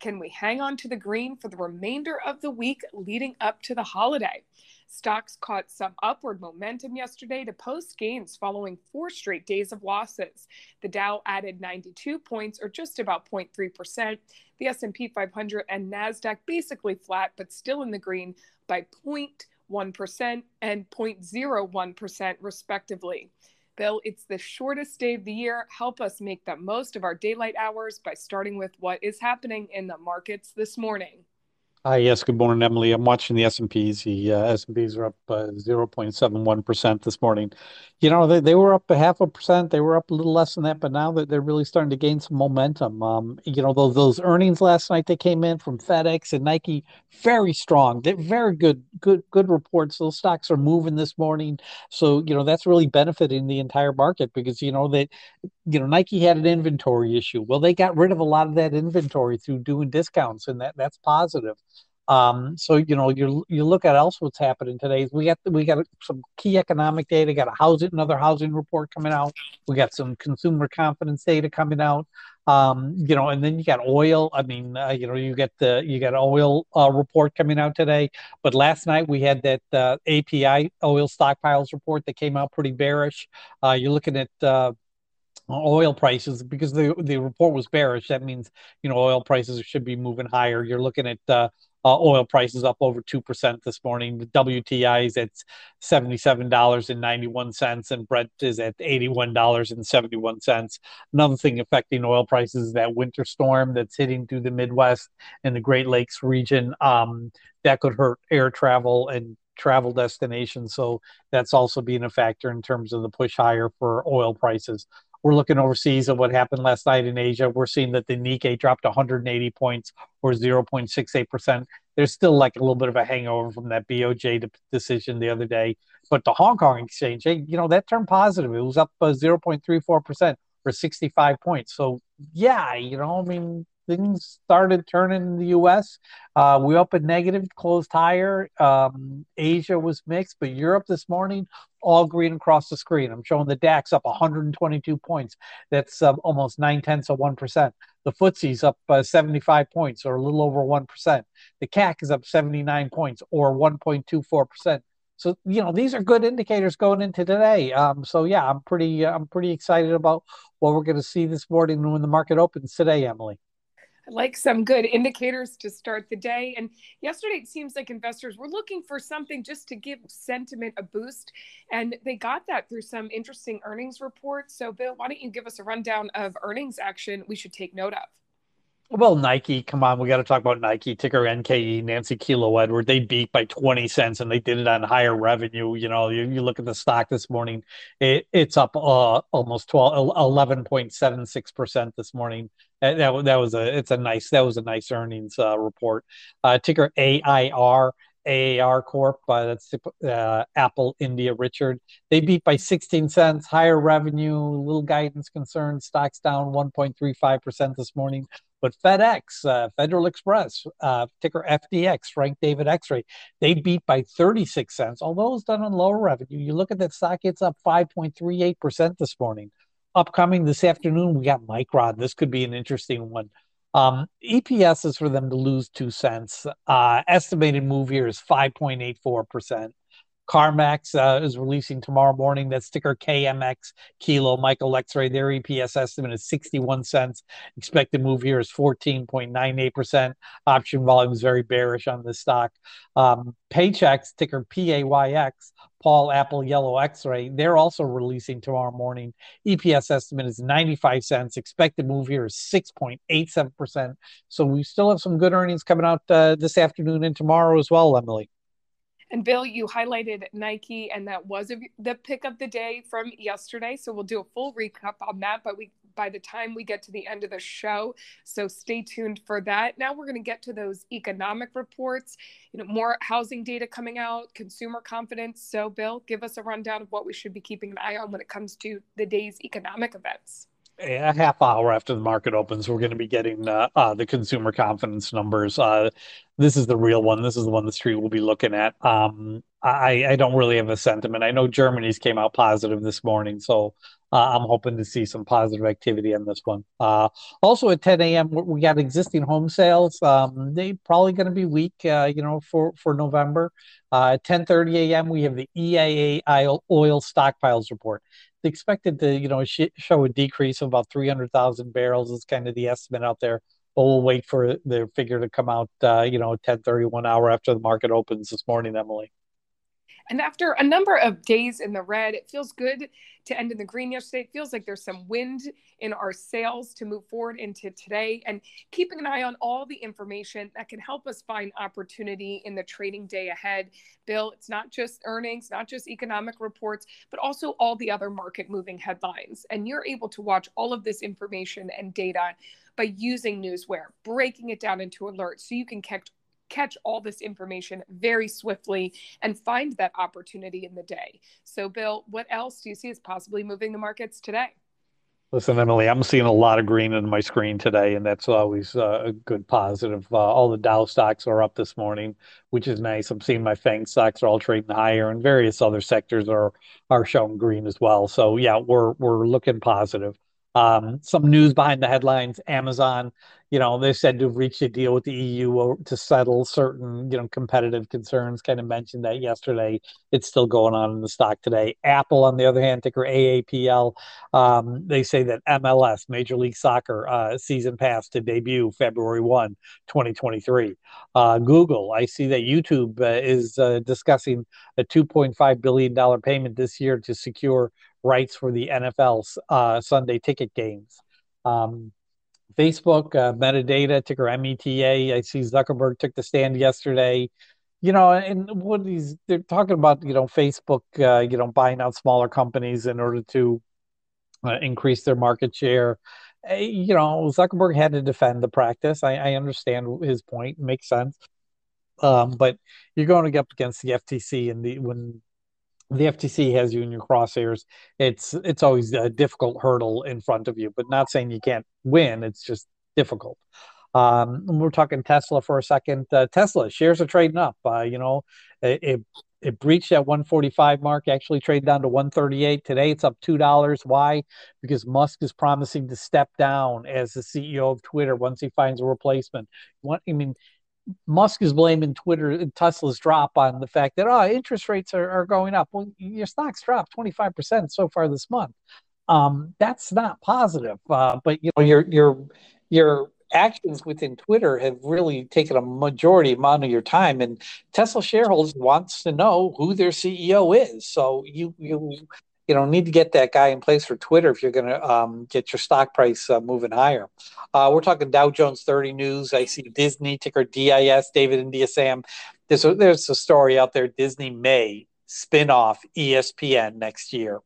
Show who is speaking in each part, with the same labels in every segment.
Speaker 1: Can we hang on to the green for the remainder of the week leading up to the holiday? Stocks caught some upward momentum yesterday to post gains following four straight days of losses. The Dow added 92 points or just about 0.3%. The S&P 500 and Nasdaq basically flat but still in the green by 0.1% and 0.01% respectively. Bill, it's the shortest day of the year. Help us make the most of our daylight hours by starting with what is happening in the markets this morning.
Speaker 2: Yes. Good morning, Emily. I'm watching the S&Ps. The uh, S&Ps are up uh, 0.71% this morning. You know, they, were up a half a percent. They were up a little less than that, but now they're really starting to gain some momentum. Um, you know, those earnings last night they came in from FedEx and Nike, very strong. They're very good, good, good reports. Those stocks are moving this morning, so you know that's really benefiting the entire market because you know Nike had an inventory issue. Well, they got rid of a lot of that inventory through doing discounts, and that that's positive. Um, so you know, you you look at else what's happening today. We got we got some key economic data. Got a housing another housing report coming out. We got some consumer confidence data coming out. Um, you know, and then you got oil. I mean, uh, you know, you get the you got oil uh, report coming out today. But last night we had that uh, API oil stockpiles report that came out pretty bearish. Uh, you're looking at uh, oil prices because the the report was bearish. That means you know oil prices should be moving higher. You're looking at uh, oil prices up over 2% this morning. The WTI is at $77.91 and Brent is at $81.71. Another thing affecting oil prices is that winter storm that's hitting through the Midwest and the Great Lakes region. Um, that could hurt air travel and travel destinations. So that's also being a factor in terms of the push higher for oil prices. We're looking overseas at what happened last night in Asia. We're seeing that the Nikkei dropped 180 points or 0.68%. There's still like a little bit of a hangover from that BOJ decision the other day. But the Hong Kong exchange, you know, that turned positive. It was up uh, 0.34% for 65 points. So, yeah, you know, I mean, things started turning in the U.S. Uh, we opened negative, closed higher. Um, Asia was mixed, but Europe this morning all green across the screen. I'm showing the DAX up 122 points. That's uh, almost nine tenths of one percent. The FTSE's up uh, 75 points, or a little over one percent. The CAC is up 79 points, or 1.24 percent. So you know these are good indicators going into today. Um, so yeah, I'm pretty uh, I'm pretty excited about what we're going to see this morning when the market opens today, Emily
Speaker 1: like some good indicators to start the day. And yesterday, it seems like investors were looking for something just to give sentiment a boost. And they got that through some interesting earnings reports. So, Bill, why don't you give us a rundown of earnings action we should take note of?
Speaker 2: Well, Nike, come on, we got to talk about Nike, ticker NKE, Nancy Kilo Edward. They beat by 20 cents and they did it on higher revenue. You know, you, you look at the stock this morning, it, it's up uh, almost 12, 11.76% this morning. That, that was a, it's a nice, that was a nice earnings uh, report. Uh, ticker AIR, AAR Corp. Uh, that's uh, Apple India Richard. They beat by 16 cents, higher revenue, little guidance concern. Stocks down 1.35% this morning. But FedEx, uh, Federal Express, uh, ticker FDX, Frank David X-ray, they beat by 36 cents. Although it's done on lower revenue, you look at that stock, it's up 5.38% this morning. Upcoming this afternoon, we got Micron. This could be an interesting one. Um, EPS is for them to lose two cents. Uh, estimated move here is 5.84%. CarMax uh, is releasing tomorrow morning. That ticker KMX Kilo Michael X-ray. Their EPS estimate is 61 cents. Expected move here is 14.98%. Option volume is very bearish on this stock. Um, Paychex ticker PAYX Paul Apple Yellow X-ray. They're also releasing tomorrow morning. EPS estimate is 95 cents. Expected move here is 6.87%. So we still have some good earnings coming out uh, this afternoon and tomorrow as well, Emily.
Speaker 1: And Bill, you highlighted Nike, and that was the pick of the day from yesterday. So we'll do a full recap on that. But we, by the time we get to the end of the show, so stay tuned for that. Now we're going to get to those economic reports. You know, more housing data coming out, consumer confidence. So, Bill, give us a rundown of what we should be keeping an eye on when it comes to the day's economic events
Speaker 2: a half hour after the market opens, we're going to be getting uh, uh, the consumer confidence numbers. Uh, this is the real one. This is the one the street will be looking at. Um, I, I don't really have a sentiment. I know Germany's came out positive this morning, so uh, I'm hoping to see some positive activity on this one. Uh, also at 10 a.m., we got existing home sales. Um, they probably going to be weak, uh, you know, for for November. at 10:30 a.m., we have the EIA oil stockpiles report expected to, you know, sh- show a decrease of about 300,000 barrels is kind of the estimate out there. But we'll wait for the figure to come out, uh, you know, 10:31 hour after the market opens this morning, Emily.
Speaker 1: And after a number of days in the red, it feels good to end in the green yesterday. It feels like there's some wind in our sails to move forward into today and keeping an eye on all the information that can help us find opportunity in the trading day ahead. Bill, it's not just earnings, not just economic reports, but also all the other market moving headlines. And you're able to watch all of this information and data by using Newsware, breaking it down into alerts so you can catch catch all this information very swiftly and find that opportunity in the day. So, Bill, what else do you see as possibly moving the markets today?
Speaker 2: Listen, Emily, I'm seeing a lot of green in my screen today, and that's always uh, a good positive. Uh, all the Dow stocks are up this morning, which is nice. I'm seeing my FANG stocks are all trading higher, and various other sectors are are showing green as well. So yeah, we're we're looking positive. Um, some news behind the headlines: Amazon you know, they said to reach a deal with the EU to settle certain, you know, competitive concerns. Kind of mentioned that yesterday. It's still going on in the stock today. Apple, on the other hand, ticker AAPL, um, they say that MLS, Major League Soccer uh, season pass to debut February 1, 2023. Uh, Google, I see that YouTube uh, is uh, discussing a $2.5 billion payment this year to secure rights for the NFL uh, Sunday ticket games. Um, Facebook, uh, metadata, ticker META. I see Zuckerberg took the stand yesterday. You know, and what these they're talking about, you know, Facebook, uh, you know, buying out smaller companies in order to uh, increase their market share. Uh, you know, Zuckerberg had to defend the practice. I, I understand his point; makes sense. Um, but you're going to get up against the FTC, and the when the FTC has you in your crosshairs. It's it's always a difficult hurdle in front of you, but not saying you can't win. It's just difficult. Um, we're talking Tesla for a second. Uh, Tesla shares are trading up. Uh, you know, it, it, it breached that 145 mark. Actually, traded down to 138 today. It's up two dollars. Why? Because Musk is promising to step down as the CEO of Twitter once he finds a replacement. What I mean, Musk is blaming Twitter and Tesla's drop on the fact that oh interest rates are, are going up. Well, your stocks dropped 25% so far this month. Um, that's not positive. Uh, but you know your your your actions within Twitter have really taken a majority amount of your time, and Tesla shareholders wants to know who their CEO is. So you you you know need to get that guy in place for Twitter if you're going to um, get your stock price uh, moving higher. Uh, we're talking Dow Jones 30 news. I see Disney ticker DIS. David India Sam. There's a, there's a story out there. Disney may spin off ESPN next year.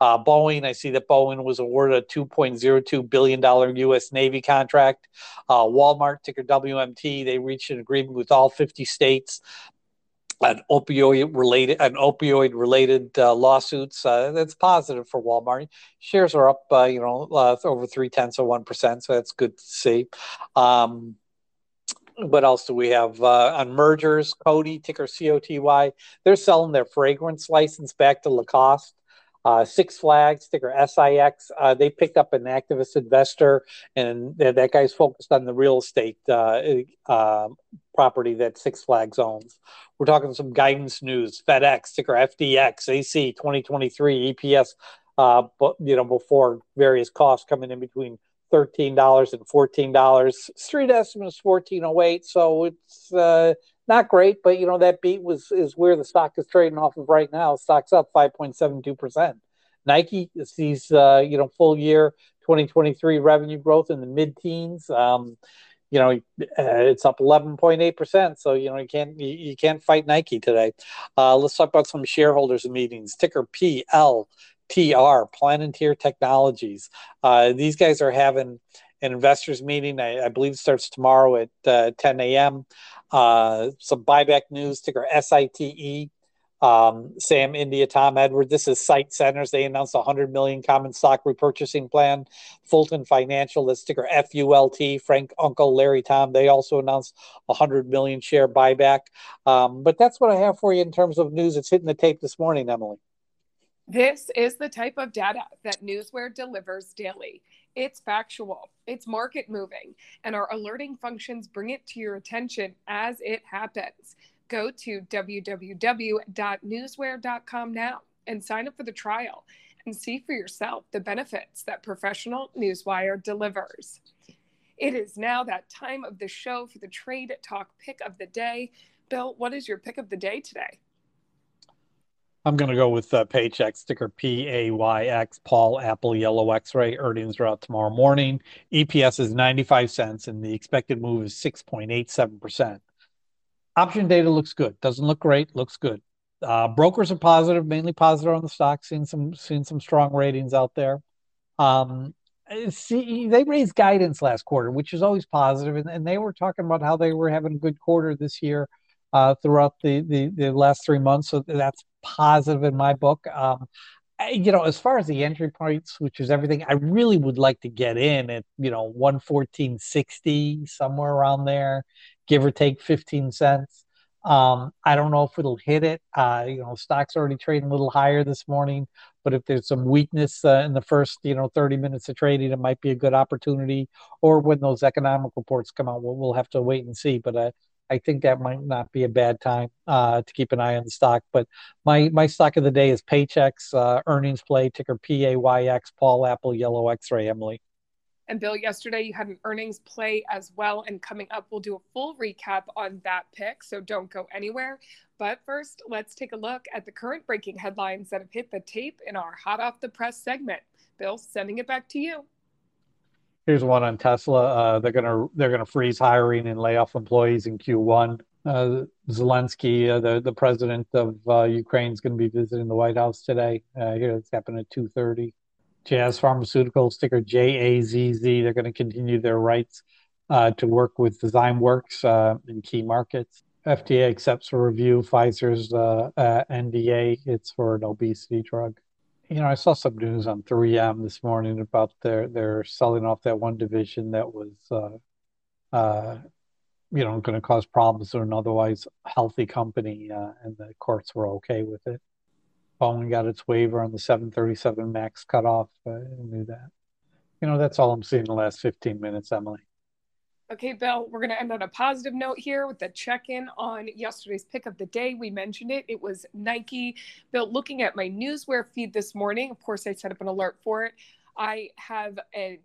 Speaker 2: Uh, Boeing, I see that Boeing was awarded a $2.02 billion U.S. Navy contract. Uh, Walmart, ticker WMT, they reached an agreement with all 50 states an opioid related an opioid related uh, lawsuits. Uh, that's positive for Walmart. Shares are up, uh, you know, uh, over three tenths of one percent, so that's good to see. Um, what else do we have uh, on mergers? Coty ticker COTY. They're selling their fragrance license back to Lacoste. Uh, Six Flags, ticker SIX, uh, they picked up an activist investor, and that guy's focused on the real estate uh, uh, property that Six Flags owns. We're talking some guidance news. FedEx, ticker FDX, AC 2023 EPS, uh, but you know before various costs coming in between thirteen dollars and fourteen dollars. Street estimate is fourteen oh eight, so it's uh, not great, but you know that beat was is where the stock is trading off of right now. Stock's up five point seven two percent. Nike sees uh, you know full year 2023 revenue growth in the mid teens. Um, you know, uh, it's up 11.8%. So, you know, you can't, you, you can't fight Nike today. Uh, let's talk about some shareholders meetings. Ticker PLTR, Palantir Technologies. Uh, these guys are having an investors meeting. I, I believe starts tomorrow at uh, 10 a.m. Uh, some buyback news, ticker SITE um, Sam India, Tom Edward. This is SITE Centers. They announced a 100 million common stock repurchasing plan. Fulton Financial, the ticker FULT. Frank Uncle, Larry Tom. They also announced a 100 million share buyback. Um, but that's what I have for you in terms of news. It's hitting the tape this morning, Emily.
Speaker 1: This is the type of data that Newsware delivers daily. It's factual, it's market moving, and our alerting functions bring it to your attention as it happens go to www.newsware.com now and sign up for the trial and see for yourself the benefits that professional Newsware delivers. It is now that time of the show for the Trade Talk pick of the day. Bill, what is your pick of the day today?
Speaker 2: I'm going to go with uh, Paychex ticker PAYX, Paul, Apple, Yellow X-ray. Earnings are out tomorrow morning. EPS is 95 cents, and the expected move is 6.87%. Option data looks good. Doesn't look great. Looks good. Uh, brokers are positive, mainly positive on the stock. Seeing some seeing some strong ratings out there. Um, see, they raised guidance last quarter, which is always positive, and, and they were talking about how they were having a good quarter this year uh, throughout the, the, the last three months. So that's positive in my book. Um, you know, as far as the entry points, which is everything, I really would like to get in at you know one fourteen sixty somewhere around there give or take 15 cents. Um, I don't know if it'll hit it. Uh, you know, stocks already trading a little higher this morning, but if there's some weakness uh, in the first, you know, 30 minutes of trading, it might be a good opportunity. Or when those economic reports come out, we'll, we'll have to wait and see. But uh, I think that might not be a bad time uh, to keep an eye on the stock. But my my stock of the day is Paychex uh, earnings play ticker P A Y X Paul Apple Yellow X Ray Emily.
Speaker 1: And Bill, yesterday you had an earnings play as well. And coming up, we'll do a full recap on that pick. So don't go anywhere. But first, let's take a look at the current breaking headlines that have hit the tape in our hot off the press segment. Bill, sending it back to you.
Speaker 2: Here's one on Tesla. Uh, they're gonna they're gonna freeze hiring and lay off employees in Q1. Uh, Zelensky, uh, the the president of uh, Ukraine, is going to be visiting the White House today. Uh, here, it's happening at two thirty. Jazz Pharmaceuticals, ticker JAZZ. They're going to continue their rights uh, to work with Zymeworks uh, in key markets. FDA accepts for review Pfizer's uh NDA. It's for an obesity drug. You know, I saw some news on 3M this morning about their they're selling off that one division that was, uh, uh, you know, going to cause problems to an otherwise healthy company, and the courts were okay with it. Boeing got its waiver on the 737 MAX cutoff. I knew that. You know, that's all I'm seeing in the last 15 minutes, Emily.
Speaker 1: Okay, Bill, we're going to end on a positive note here with the check in on yesterday's pick of the day. We mentioned it. It was Nike. Bill, looking at my newsware feed this morning, of course, I set up an alert for it. I have an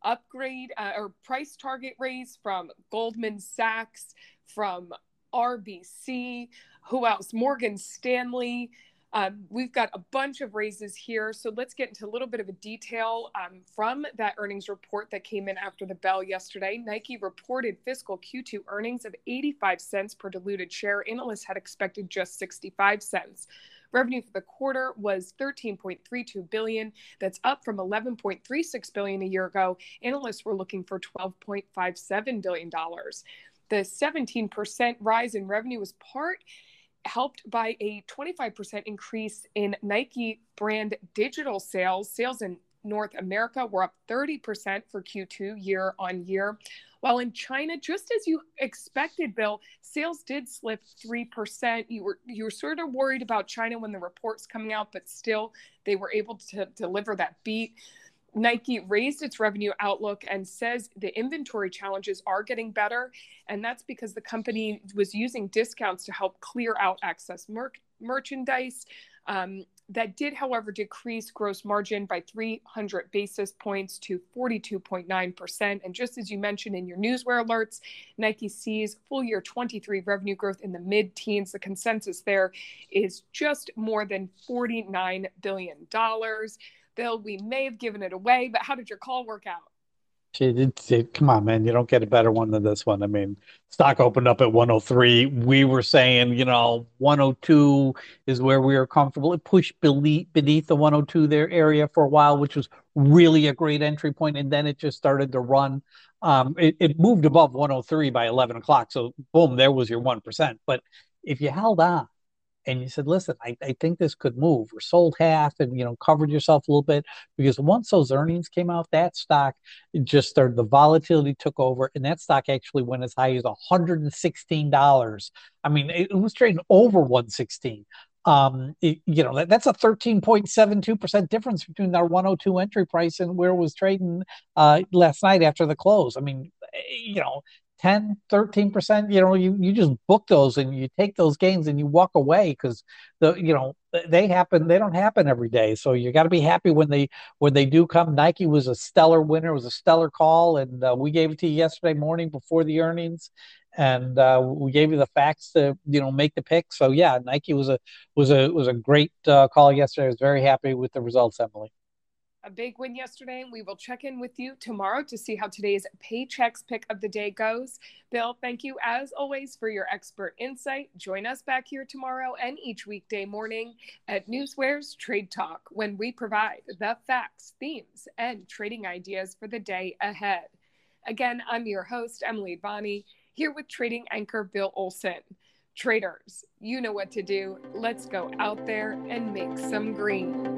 Speaker 1: upgrade uh, or price target raise from Goldman Sachs, from RBC, who else? Morgan Stanley. Um, we've got a bunch of raises here. So let's get into a little bit of a detail um, from that earnings report that came in after the bell yesterday. Nike reported fiscal Q2 earnings of 85 cents per diluted share. Analysts had expected just 65 cents. Revenue for the quarter was 13.32 billion. That's up from 11.36 billion a year ago. Analysts were looking for 12.57 billion dollars. The 17% rise in revenue was part helped by a 25% increase in Nike brand digital sales. Sales in North America were up 30% for Q2 year on year. While in China, just as you expected, Bill, sales did slip 3%. You were you were sort of worried about China when the reports coming out, but still they were able to deliver that beat. Nike raised its revenue outlook and says the inventory challenges are getting better. And that's because the company was using discounts to help clear out excess mer- merchandise. Um, that did, however, decrease gross margin by 300 basis points to 42.9%. And just as you mentioned in your newsware alerts, Nike sees full year 23 revenue growth in the mid teens. The consensus there is just more than $49 billion. Bill, we may have given it away, but how did your call work out?
Speaker 2: It, come on, man. You don't get a better one than this one. I mean, stock opened up at 103. We were saying, you know, 102 is where we are comfortable. It pushed beneath, beneath the 102 there area for a while, which was really a great entry point, and then it just started to run. Um, it, it moved above 103 by 11 o'clock. So, boom, there was your 1%. But if you held on, and you said, listen, I, I think this could move, or sold half and you know covered yourself a little bit because once those earnings came out, that stock just started the volatility took over, and that stock actually went as high as $116. I mean, it, it was trading over 116 um, it, you know that, that's a 13.72% difference between our 102 entry price and where it was trading uh, last night after the close. I mean you know 10 13% you know you, you just book those and you take those gains and you walk away because the you know they happen they don't happen every day. So you got to be happy when they when they do come. Nike was a stellar winner it was a stellar call and uh, we gave it to you yesterday morning before the earnings and uh, we gave you the facts to you know make the pick. So yeah nike was a was a was a great uh, call yesterday. I was very happy with the results emily
Speaker 1: a big win yesterday, and we will check in with you tomorrow to see how today's Paychex pick of the day goes. Bill, thank you as always for your expert insight. Join us back here tomorrow and each weekday morning at Newsware's Trade Talk when we provide the facts, themes, and trading ideas for the day ahead. Again, I'm your host, Emily Advani, here with trading anchor Bill Olson. Traders, you know what to do. Let's go out there and make some green.